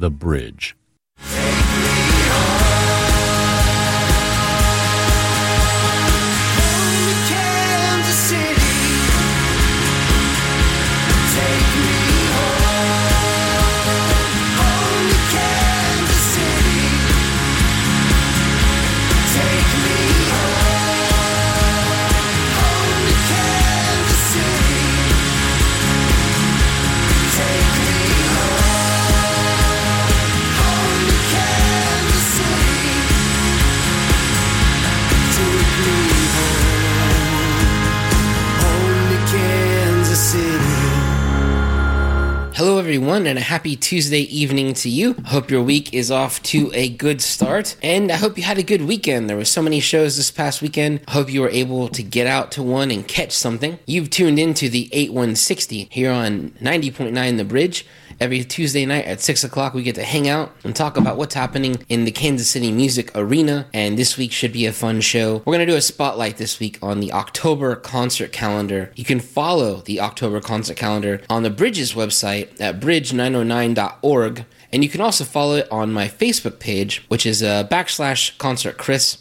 The Bridge. Everyone, and a happy Tuesday evening to you. Hope your week is off to a good start, and I hope you had a good weekend. There were so many shows this past weekend. I hope you were able to get out to one and catch something. You've tuned into the 8160 here on 90.9 The Bridge. Every Tuesday night at 6 o'clock, we get to hang out and talk about what's happening in the Kansas City music arena. And this week should be a fun show. We're going to do a spotlight this week on the October concert calendar. You can follow the October concert calendar on the Bridges website at bridge909.org. And you can also follow it on my Facebook page, which is uh, backslash concert Chris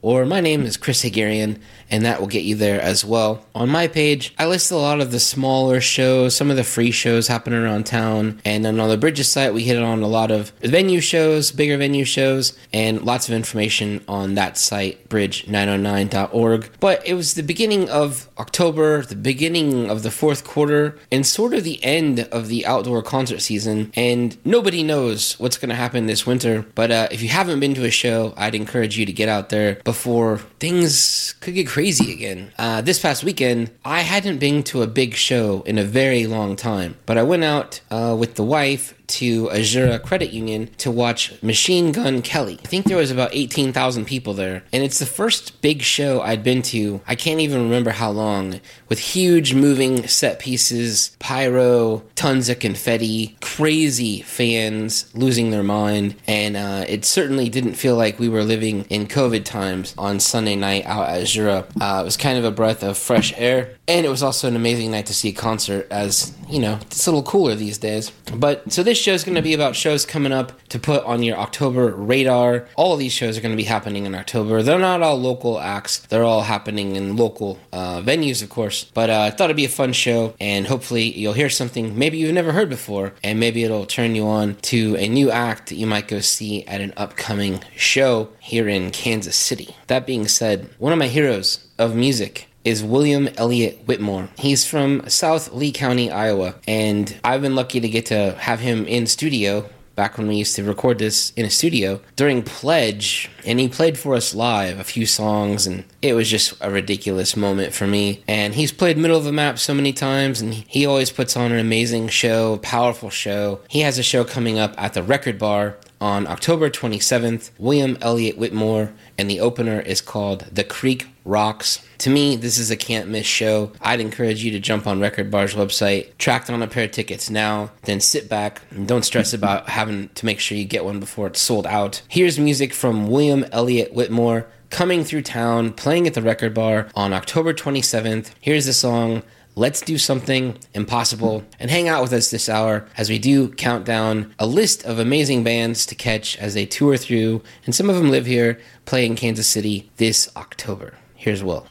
or my name is Chris Haghirian, and that will get you there as well. On my page, I list a lot of the smaller shows, some of the free shows happening around town, and then on the Bridges site, we hit on a lot of venue shows, bigger venue shows, and lots of information on that site, bridge909.org. But it was the beginning of October, the beginning of the fourth quarter, and sort of the end of the outdoor concert season, and nobody knows what's going to happen this winter. But uh, if you haven't been to a show, I'd encourage you to get out there before things could get crazy again. Uh, this past weekend, I hadn't been to a big show in a very long time, but I went out uh, with the wife to Azura Credit Union to watch Machine Gun Kelly. I think there was about 18,000 people there, and it's the first big show I'd been to. I can't even remember how long, with huge moving set pieces, pyro, tons of confetti, crazy fans losing their mind, and uh, it certainly didn't feel like we were living in COVID times on Sunday night out at Azura. Uh, it was kind of a breath of fresh air, and it was also an amazing night to see a concert, as you know, it's a little cooler these days. But so this show is going to be about shows coming up to put on your October radar. All of these shows are going to be happening in October. They're not all local acts, they're all happening in local uh, venues, of course. But uh, I thought it'd be a fun show, and hopefully, you'll hear something maybe you've never heard before, and maybe it'll turn you on to a new act that you might go see at an upcoming show here in Kansas City. That being said, one of my heroes of music is William Elliott Whitmore. He's from South Lee County, Iowa, and I've been lucky to get to have him in studio back when we used to record this in a studio during Pledge, and he played for us live a few songs, and it was just a ridiculous moment for me. And he's played Middle of the Map so many times, and he always puts on an amazing show, powerful show. He has a show coming up at the Record Bar on October 27th, William Elliott Whitmore, and the opener is called The Creek Rocks. To me, this is a can't miss show. I'd encourage you to jump on Record Bar's website, track down a pair of tickets now, then sit back and don't stress about having to make sure you get one before it's sold out. Here's music from William Elliott Whitmore coming through town, playing at the Record Bar on October 27th. Here's the song let's do something impossible and hang out with us this hour as we do count down a list of amazing bands to catch as they tour through, and some of them live here, play in Kansas City this October. Here's Will.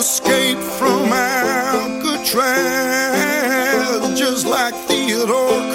Escape from Alcatraz, just like Theodore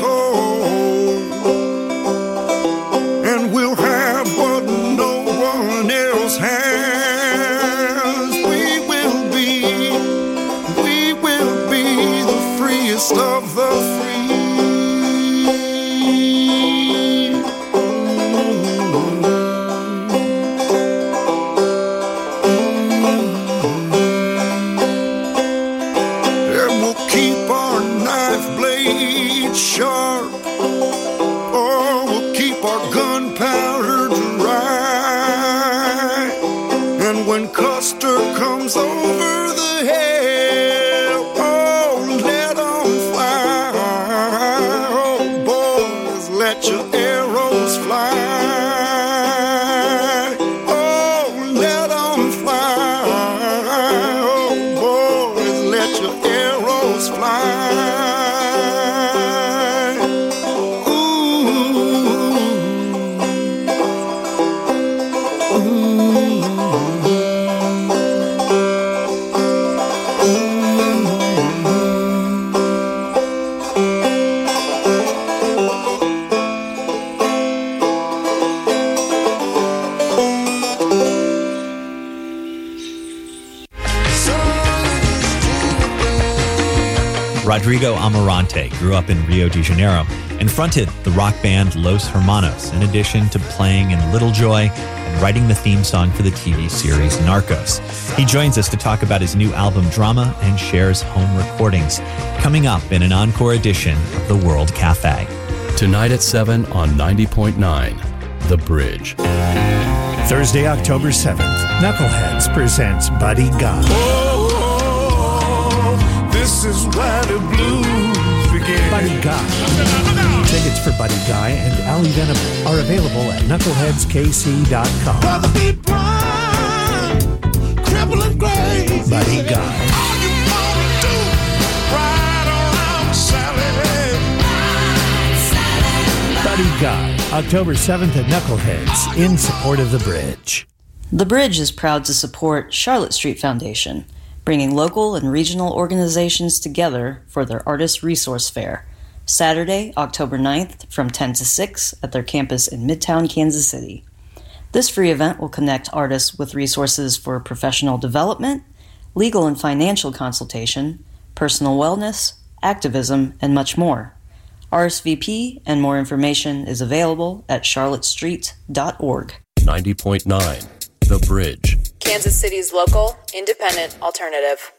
up in Rio de Janeiro and fronted the rock band Los Hermanos, in addition to playing in Little Joy and writing the theme song for the TV series Narcos. He joins us to talk about his new album Drama and shares home recordings, coming up in an encore edition of The World Cafe. Tonight at 7 on 90.9 The Bridge. Thursday, October 7th, Knuckleheads presents Buddy Guy. Oh, oh, oh, oh this is where the blues begin. Buddy Guy. Tickets for Buddy Guy and Ally Venable are available at knuckleheadskc.com. Brother be blind, cripple and gray. Buddy Guy. All you wanna do, ride around Sally. Buddy Guy. October 7th at Knuckleheads in support of the bridge. The Bridge is proud to support Charlotte Street Foundation, bringing local and regional organizations together for their Artist Resource Fair, Saturday, October 9th from 10 to 6 at their campus in Midtown, Kansas City. This free event will connect artists with resources for professional development, legal and financial consultation, personal wellness, activism, and much more. RSVP and more information is available at charlottestreet.org. 90.9 The Bridge. Kansas City's local, independent alternative.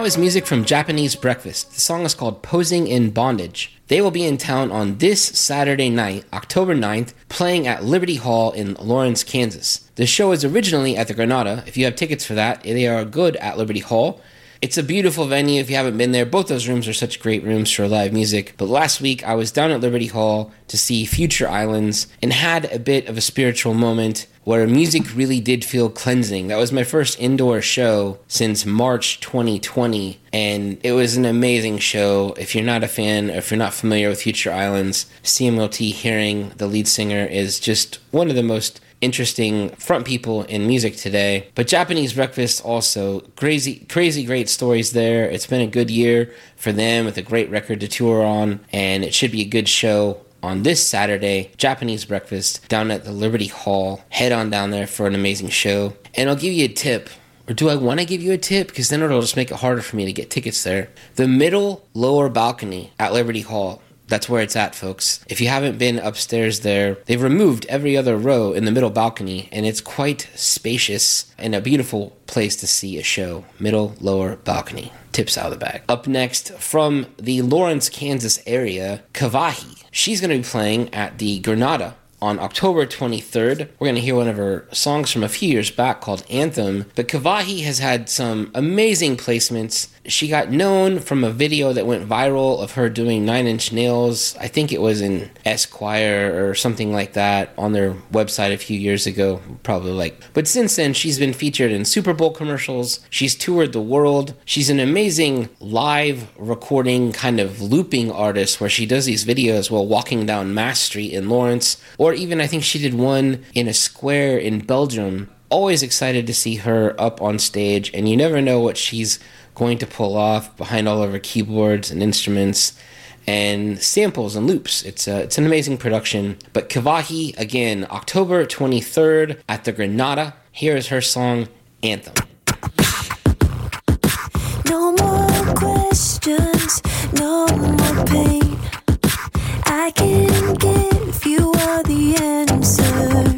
That was music from Japanese Breakfast. The song is called Posing in Bondage. They will be in town on this Saturday night, October 9th, playing at Liberty Hall in Lawrence, Kansas. The show is originally at the Granada. If you have tickets for that, they are good at Liberty Hall. It's a beautiful venue if you haven't been there. Both those rooms are such great rooms for live music. But last week I was down at Liberty Hall to see Future Islands and had a bit of a spiritual moment where music really did feel cleansing. That was my first indoor show since March 2020, and it was an amazing show. If you're not a fan, or if you're not familiar with Future Islands, Samuel T. Herring, the lead singer, is just one of the most interesting front people in music today. But Japanese Breakfast also crazy, crazy great stories there. It's been a good year for them with a great record to tour on, and it should be a good show on this Saturday, Japanese breakfast down at the Liberty Hall. Head on down there for an amazing show. And I'll give you a tip. Or do I want to give you a tip? Because then it'll just make it harder for me to get tickets there. The middle lower balcony at Liberty Hall. That's where it's at, folks. If you haven't been upstairs there, they've removed every other row in the middle balcony, and it's quite spacious and a beautiful place to see a show. Middle, lower balcony. Tips out of the bag. Up next, from the Lawrence, Kansas area, Kawehi. She's going to be playing at the Granada on October 23rd. We're going to hear one of her songs from a few years back called Anthem. But Kawehi has had some amazing placements. She got known from a video that went viral of her doing Nine Inch Nails. I think it was in Esquire or something like that on their website a few years ago, probably like. But since then, she's been featured in Super Bowl commercials. She's toured the world. She's an amazing live recording kind of looping artist where she does these videos while walking down Mass Street in Lawrence, or even I think she did one in a square in Belgium. Always excited to see her up on stage, and you never know what she's going to pull off behind all of her keyboards and instruments and samples and loops. It's a, it's an amazing production. But Kawehi again, October 23rd at the Granada. Here is her song Anthem. No more questions, no more pain. I can you are the answers.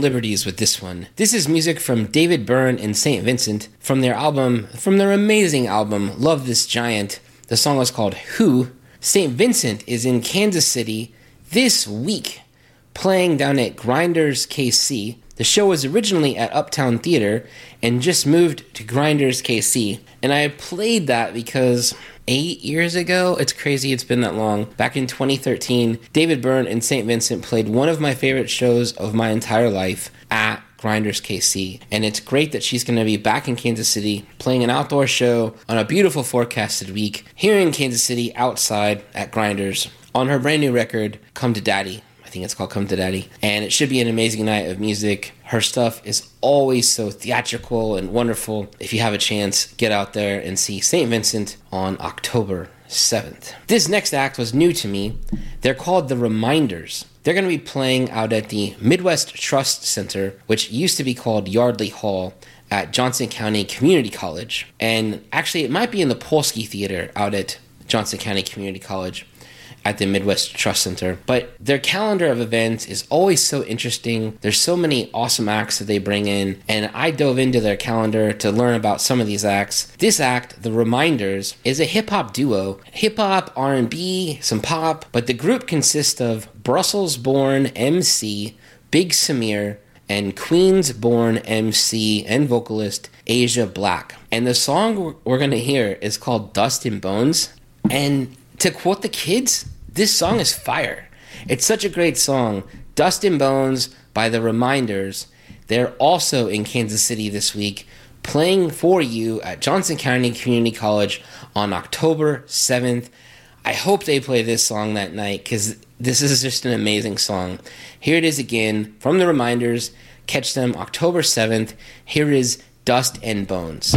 Liberties with this one. This is music from David Byrne and St. Vincent from their album, from their amazing album, Love This Giant. The song is called Who. St. Vincent is in Kansas City this week, playing down at Grinders KC. The show was originally at Uptown Theater and just moved to Grinders KC. And I played that because eight years ago, it's crazy it's been that long. Back in 2013, David Byrne and St. Vincent played one of my favorite shows of my entire life at Grinders KC. And it's great that she's going to be back in Kansas City playing an outdoor show on a beautiful forecasted week here in Kansas City outside at Grinders on her brand new record, Come to Daddy. I think it's called Come to Daddy. And it should be an amazing night of music. Her stuff is always so theatrical and wonderful. If you have a chance, get out there and see St. Vincent on October 7th. This next act was new to me. They're called The Reminders. They're going to be playing out at the Midwest Trust Center, which used to be called Yardley Hall at Johnson County Community College. And actually, it might be in the Polsky Theater out at Johnson County Community College at the Midwest Trust Center. But their calendar of events is always so interesting. There's so many awesome acts that they bring in, and I dove into their calendar to learn about some of these acts. This act, The Reminders, is a hip hop duo, hip hop, R&B, some pop, but the group consists of Brussels-born MC Big Samir and Queens born MC and vocalist Aja Black. And the song we're, going to hear is called Dust and Bones. And to quote the kids, this song is fire. It's such a great song. Dust and Bones by The Reminders. They're also in Kansas City this week playing for you at Johnson County Community College on October 7th. I hope they play this song that night because this is just an amazing song. Here it is again from the Reminders. Catch them October 7th. Here is Dust and Bones.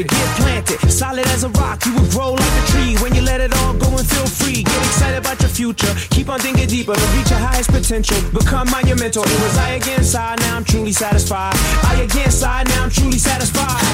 get planted. Solid as a rock, you will grow like a tree. When you let it all go and feel free, get excited about your future. Keep on digging deeper to reach your highest potential. Become monumental. It was I against I, now I'm truly satisfied. I against I, now I'm truly satisfied.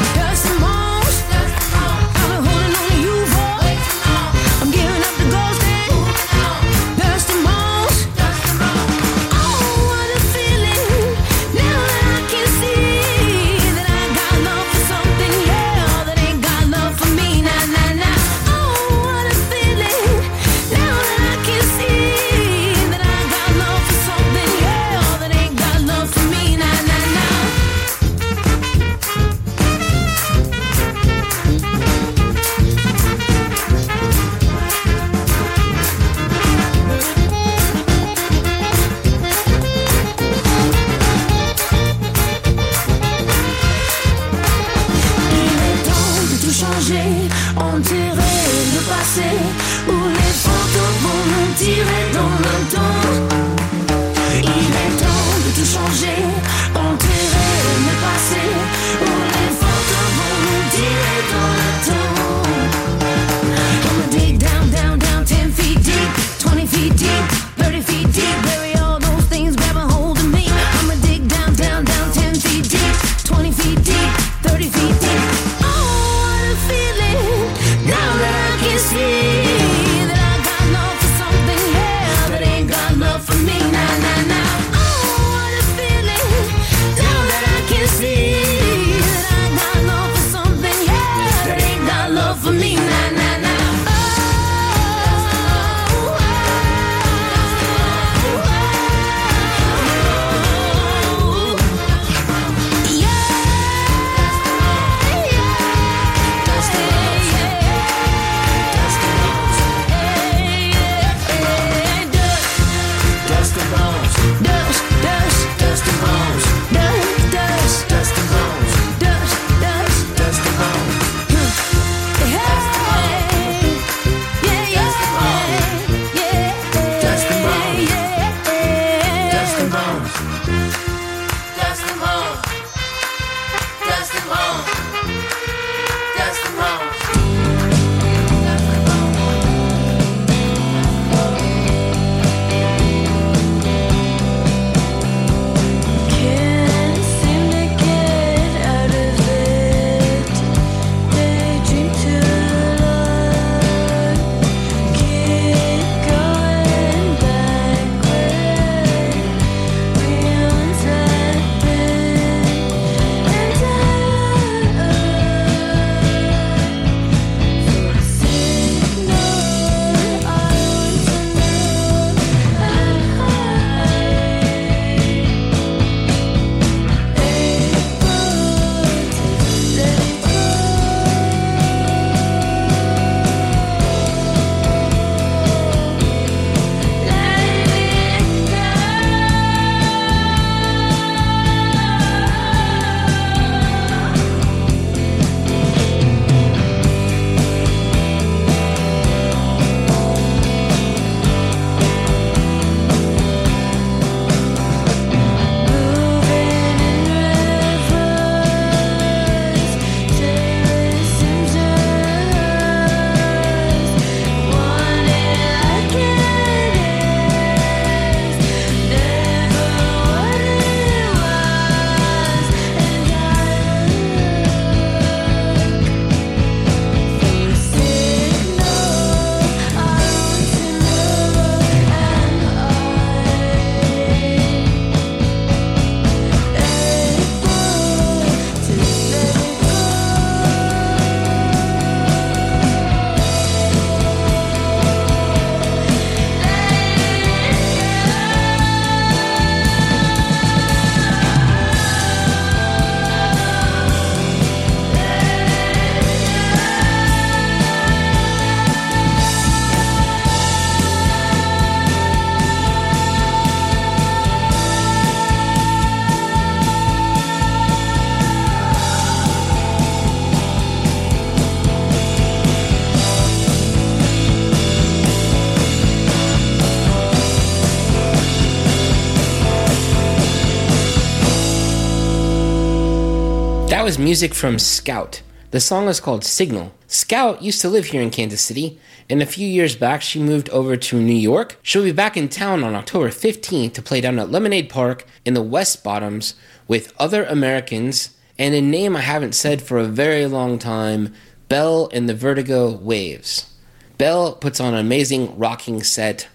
Was music from Scout. The song is called Signal. Scout used to live here in Kansas City, and a few years back she moved over to New York. She'll be back in town on October 15th to play down at Lemonade Park in the West Bottoms with other Americans and a name I haven't said for a very long time Belle and the Vertigo Waves. Belle puts on an amazing rocking set.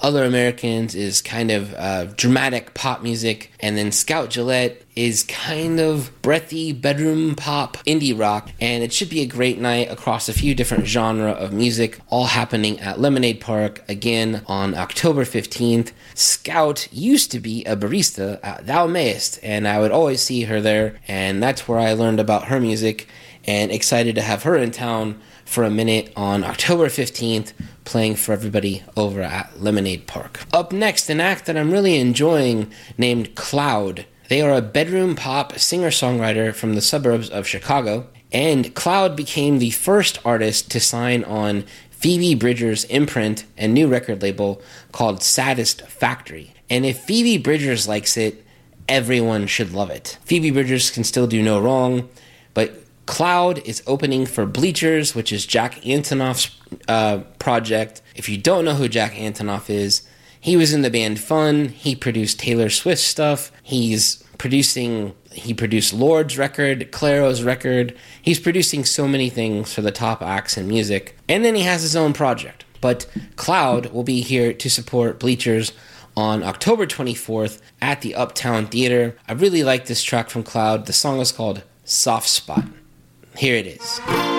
Other Americans is kind of uh, dramatic pop music, and then Scout Gillett is kind of breathy bedroom pop indie rock, and it should be a great night across a few different genre of music, all happening at Lemonade Park again on October 15th. Scout used to be a barista at Thou Mayest, and I would always see her there, and that's where I learned about her music, and excited to have her in town for a minute on October 15th, playing for everybody over at Lemonade Park. Up next, an act that I'm really enjoying named Claud. They are a bedroom pop singer songwriter from the suburbs of Chicago, and Claud became the first artist to sign on Phoebe Bridgers' imprint and new record label called Saddest Factory. And if Phoebe Bridgers likes it, everyone should love it. Phoebe Bridgers can still do no wrong, but Claud is opening for Bleachers, which is Jack Antonoff's uh, project. If you don't know who Jack Antonoff is, he was in the band Fun. He produced Taylor Swift stuff. He's producing, he produced Lorde's record, Clairo's record. He's producing so many things for the top acts in music. And then he has his own project. But Claud will be here to support Bleachers on October 24th at the Uptown Theater. I really like this track from Claud. The song is called Soft Spot. Here it is.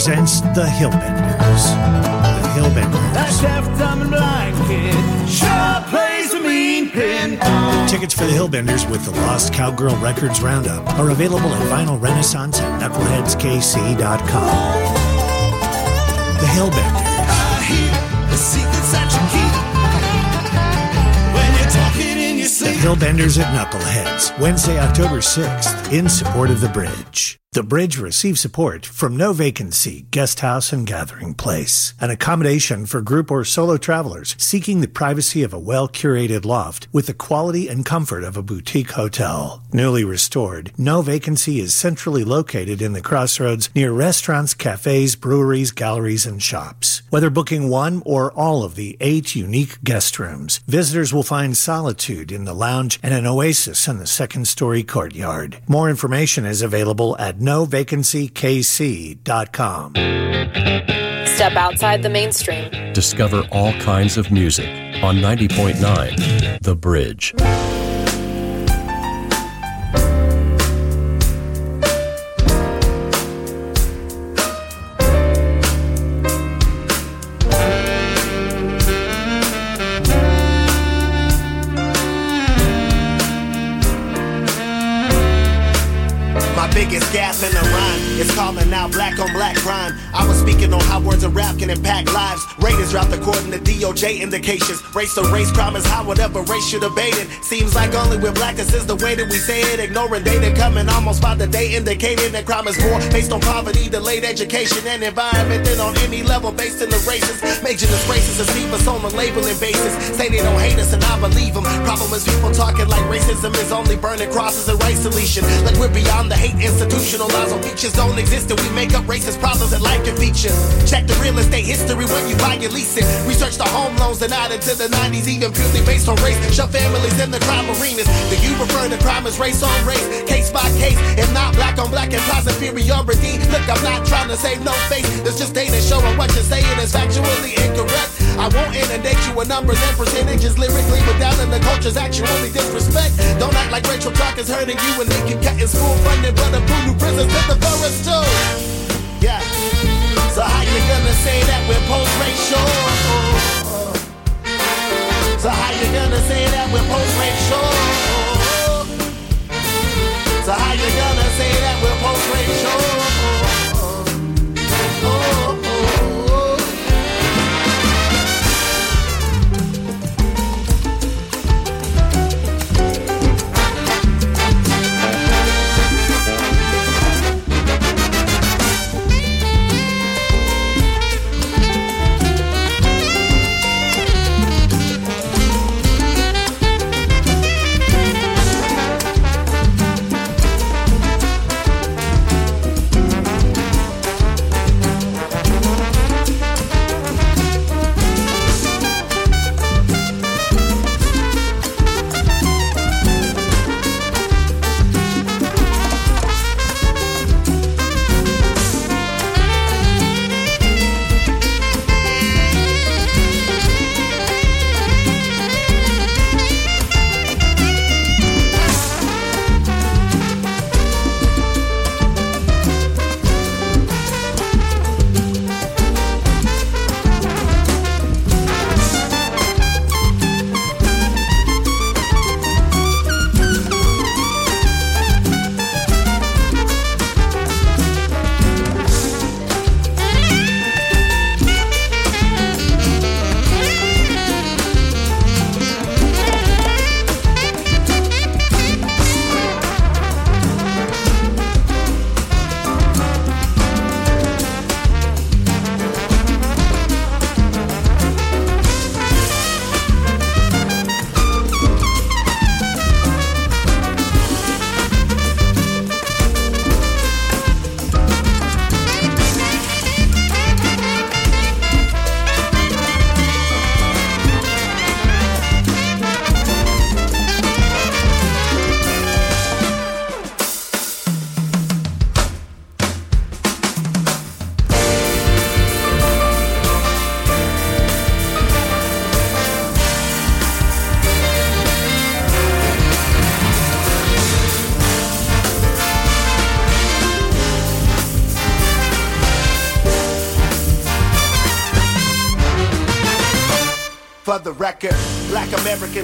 Presents The Hillbenders. The Hillbenders. That deaf, dumb, and blind kid sure plays a mean pin. Tickets for the Hillbenders with the Lost Cowgirl Records Roundup are available at Vinyl Renaissance at knuckleheadskc.com. The Hillbenders. The secrets that you keep when you're talking in your The sleep. Hillbenders at Knuckleheads, Wednesday, October 6th, in support of The Bridge. The Bridge receives support from No Vacancy Guest House and Gathering Place, an accommodation for group or solo travelers seeking the privacy of a well curated loft with the quality and comfort of a boutique hotel. Newly restored, No Vacancy is centrally located in the crossroads near restaurants, cafes, breweries, galleries, and shops. Whether booking one or all of the eight unique guest rooms, visitors will find solitude in the lounge and an oasis in the second story courtyard. More information is available at novacancykc.com. Step outside the mainstream. Discover all kinds of music on 90.9 The Bridge. Out black on black crime. I was speaking on how words of rap can impact lives. Ratings dropped according to DOJ indications. Race to race crime is how whatever race you're debating. Seems like only with blackness is the way that we say it. Ignoring data coming almost by the day indicating that crime is more based on poverty, delayed education, and environment than on any level based in the races. Major disgraces and leave us on a labeling basis. Say they don't hate us and I believe them. Problem is people talking like racism is only burning crosses and race deletion. Like we're beyond the hate institutionalized on features don't exist and we make up racist problems that life can feature. Check the real estate history when you buy your lease it. Research the home loans and out into the 90s, even purely based on race. Shove families in the crime arenas. Do you prefer the crime as race on race, case by case, If not black on black implies inferiority? Look, I'm not trying to save no face. There's just data showing what you're saying is factually incorrect. I won't inundate you with numbers and percentages lyrically, but down in the culture's actually disrespect. Don't act like racial talk is hurting you and they can cut in school funding, but a new prisons the forest too. Yeah. So how you gonna say that we're post-racial? So how you gonna say that we're post-racial? So how you gonna say that we're post-racial?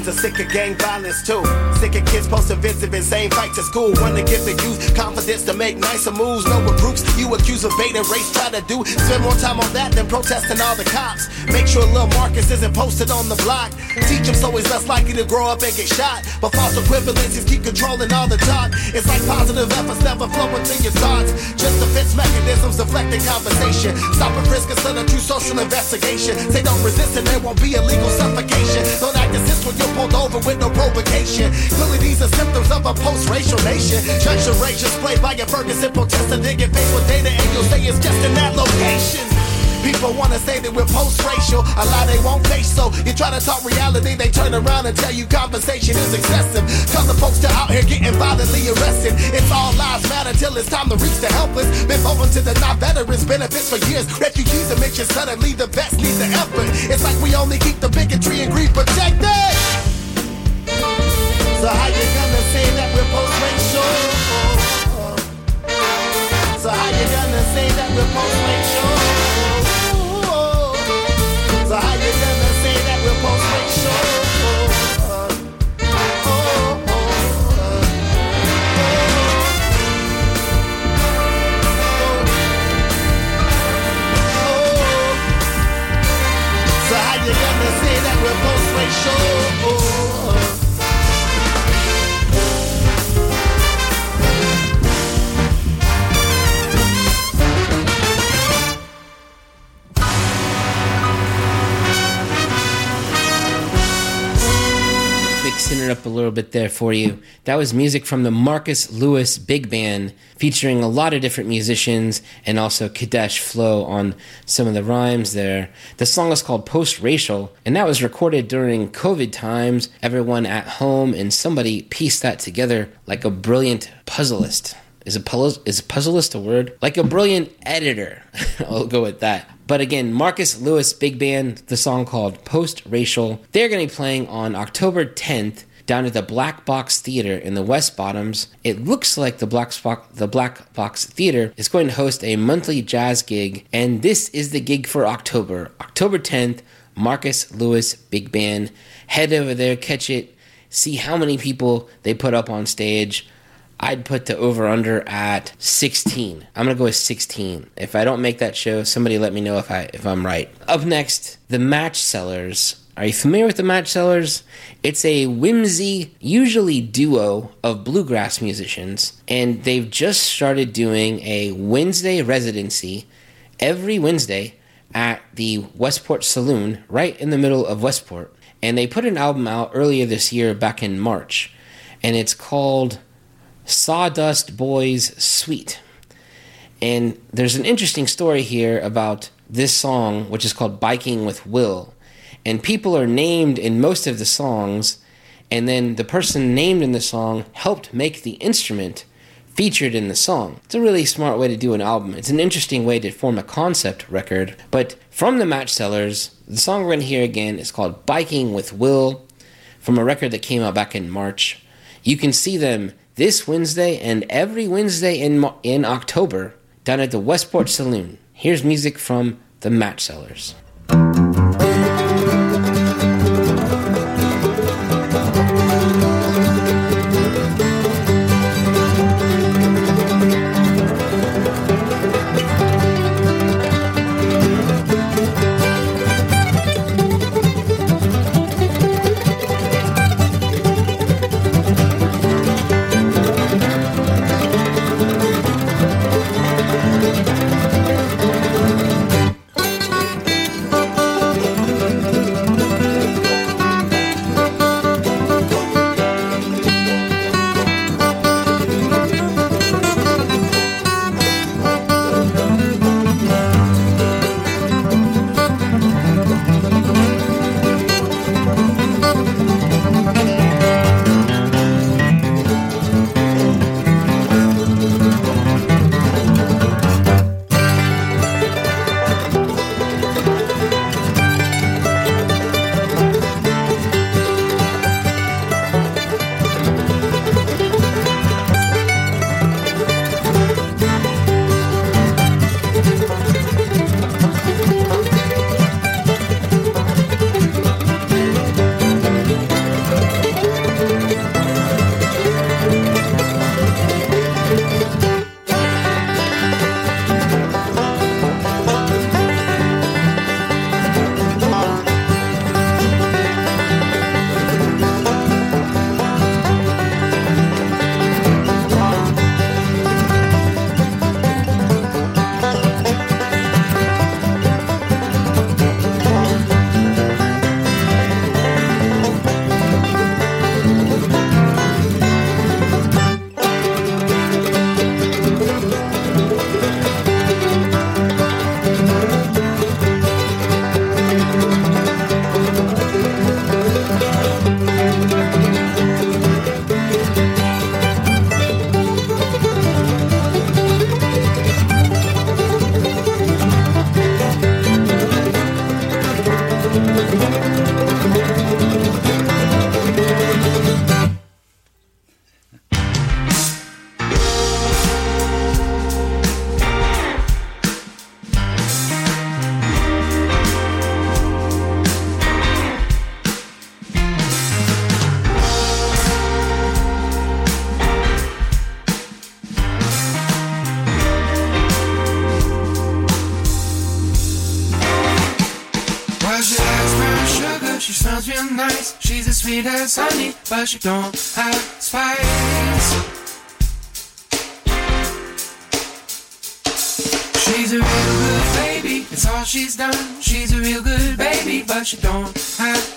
Americans are sick of gang violence too. Sick of kids posting vids of insane fights at school. Wanna give the youth confidence to make nicer moves. Know what groups you accuse of bait and race try to do. Spend more time on that than protesting all the cops. Make sure little Marcus isn't posted on the block. Teach him so he's less likely to grow up and get shot. But false equivalencies keep controlling all the talk. It's like positive efforts never flowing through your thoughts. Just defense mechanisms deflecting conversation. Stop and frisk instead of true social investigation. Say don't resist and there won't be illegal suffocation. Don't act as if when you're pulled over with no provocation. Clearly these are symptoms of a post-racial nation. Judge your rage displayed by your Ferguson protester. Get faced with data and you'll say it's just in that location. People wanna say that we're post-racial, a lie they won't face. So you try to talk reality, they turn around and tell you compensation is excessive. Cause the folks still out here getting violently arrested. It's all lives matter till it's time to reach the helpless. Been open to the non-veterans benefits for years. Refugees and mention suddenly the best need the effort. It's like we only keep the bigotry and greed protected. So how you gonna say that we're post-racial? So how you gonna say that we're post-racial? Mixing it up a little bit there for you. That was music from the Marcus Lewis Big Band, featuring a lot of different musicians and also Kadesh Flow on some of the rhymes there. The song is called Post Racial, and that was recorded during COVID times, everyone at home, and somebody pieced that together like a brilliant puzzleist. Is a puzzle is puzzleist a word? Like a brilliant editor. I'll go with that. But again, Marcus Lewis Big Band, the song called Post Racial. They're going to be playing on October 10th down at the Black Box Theater in the West Bottoms. It looks like the Black Box, the Black Box Theater is going to host a monthly jazz gig, and this is the gig for October. October 10th, Marcus Lewis Big Band. Head over there, catch it, see how many people they put up on stage. I'd put the over under at 16. I'm gonna go with 16. If I don't make that show, somebody let me know if I if I'm right. Up next, the Matchsellers. Are you familiar with the Matchsellers? It's a whimsy, usually duo of bluegrass musicians, and they've just started doing a Wednesday residency every Wednesday at the Westport Saloon, right in the middle of Westport. And they put an album out earlier this year, back in March, and it's called Sawdust Boys Suite. And there's an interesting story here about this song, which is called Biking with Will. And people are named in most of the songs, and then the person named in the song helped make the instrument featured in the song. It's a really smart way to do an album. It's an interesting way to form a concept record. But from the Matchsellers, the song we're going to hear again is called Biking with Will from a record that came out back in March. You can see them this Wednesday and every Wednesday in in October down at the Westport Saloon. Here's music from the Matchsellers. Sweet as honey, but she don't have spice. She's a real good baby, it's all she's done. She's a real good baby, but she don't have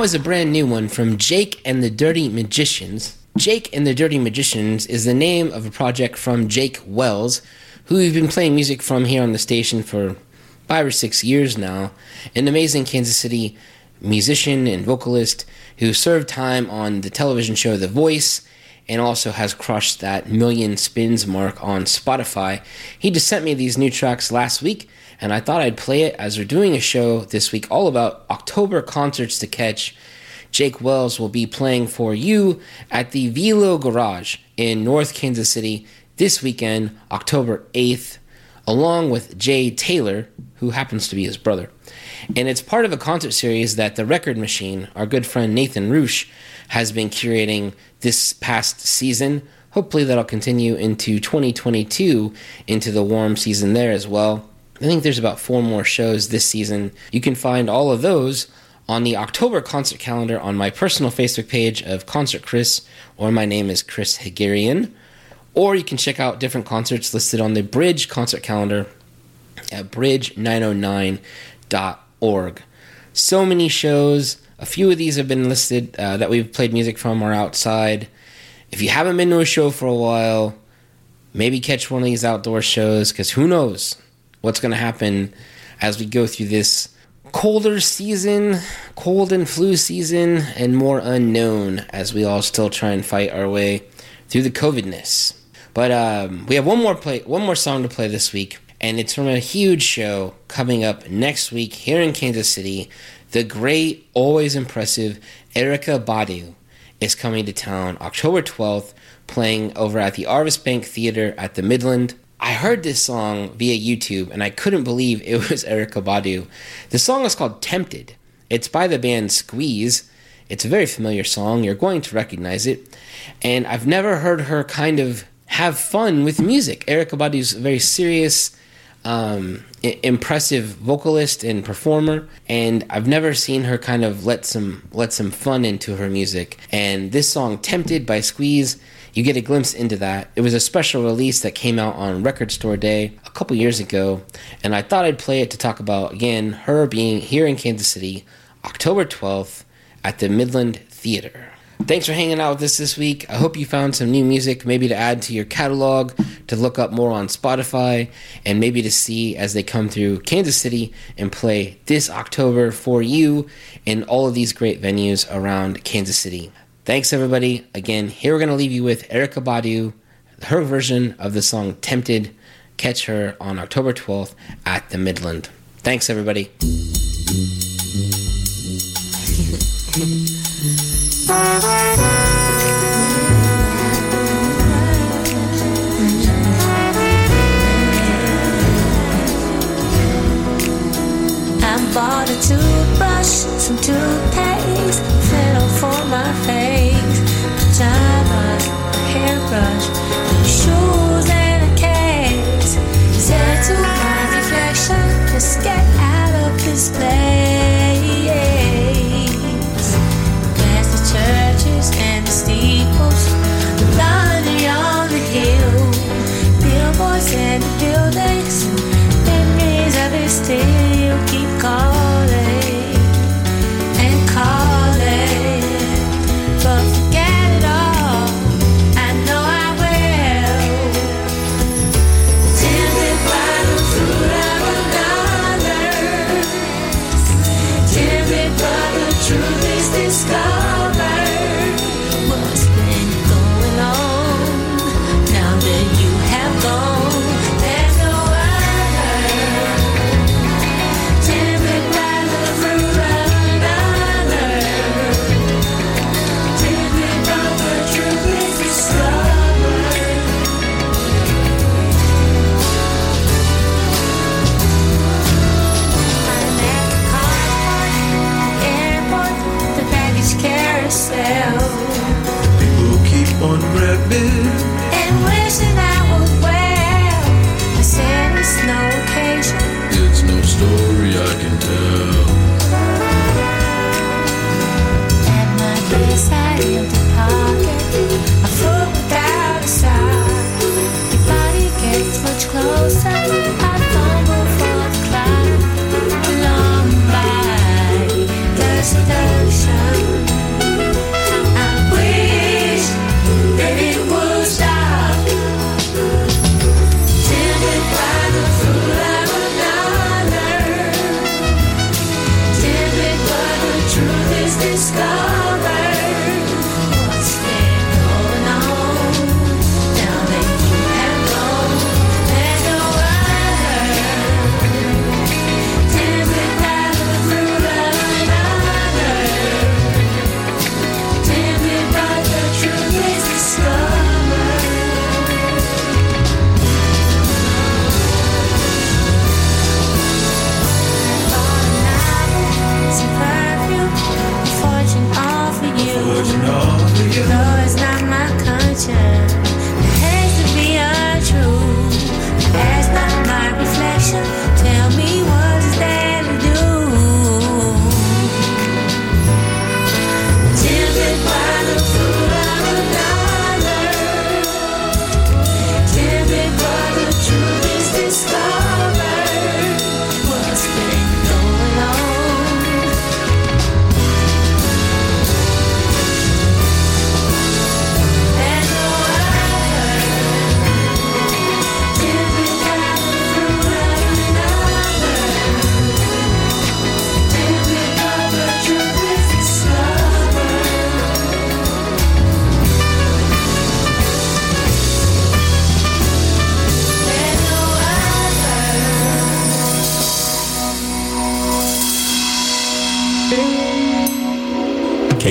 that was a brand new one from Jake and the Dirty Magicians. Jake and the Dirty Magicians is the name of a project from Jake Wells, who we've been playing music from here on the station for five or six years now. An amazing Kansas City musician and vocalist who served time on the television show The Voice and also has crushed that million spins mark on Spotify. He just sent me these new tracks last week, and I thought I'd play it as we're doing a show this week all about October concerts to catch. Jake Wells will be playing for you at the Velo Garage in North Kansas City this weekend, October 8th, along with Jay Taylor, who happens to be his brother. And it's part of a concert series that the Record Machine, our good friend Nathan Reusch, has been curating this past season. Hopefully, that'll continue into 2022, into the warm season there as well. I think there's about four more shows this season. You can find all of those on the October concert calendar on my personal Facebook page of Concert Chris, or my name is Chris Haghirian. Or you can check out different concerts listed on the Bridge concert calendar at bridge909.org. So many shows. A few of these have been listed uh, that we've played music from or outside. If you haven't been to a show for a while, maybe catch one of these outdoor shows because who knows what's going to happen as we go through this colder season, cold and flu season, and more unknown as we all still try and fight our way through the COVIDness. But um, we have one more play, one more song to play this week, and it's from a huge show coming up next week here in Kansas City. The great, always impressive Erykah Badu is coming to town October 12th, playing over at the Arvest Bank Theater at the Midland. I heard this song via YouTube and I couldn't believe it was Erykah Badu. The song is called Tempted. It's by the band Squeeze. It's a very familiar song. You're going to recognize it. And I've never heard her kind of have fun with music. Erykah Badu's a very serious, um, impressive vocalist and performer, and I've never seen her kind of let some let some fun into her music. And this song, "Tempted" by Squeeze, you get a glimpse into that. It was a special release that came out on Record Store Day a couple years ago, and I thought I'd play it to talk about again her being here in Kansas City, October twelfth at the Midland Theater. Thanks for hanging out with us this week. I hope you found some new music, maybe to add to your catalog, to look up more on Spotify, and maybe to see as they come through Kansas City and play this October for you in all of these great venues around Kansas City. Thanks, everybody. Again, here we're going to leave you with Erykah Badu, her version of the song Tempted. Catch her on October 12th at the Midland. Thanks, everybody. I bought a toothbrush, some toothpaste,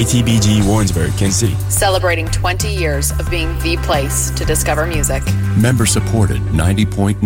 Tbg Warrensburg, Kansas City. Celebrating 20 years of being the place to discover music. Member supported 90.9.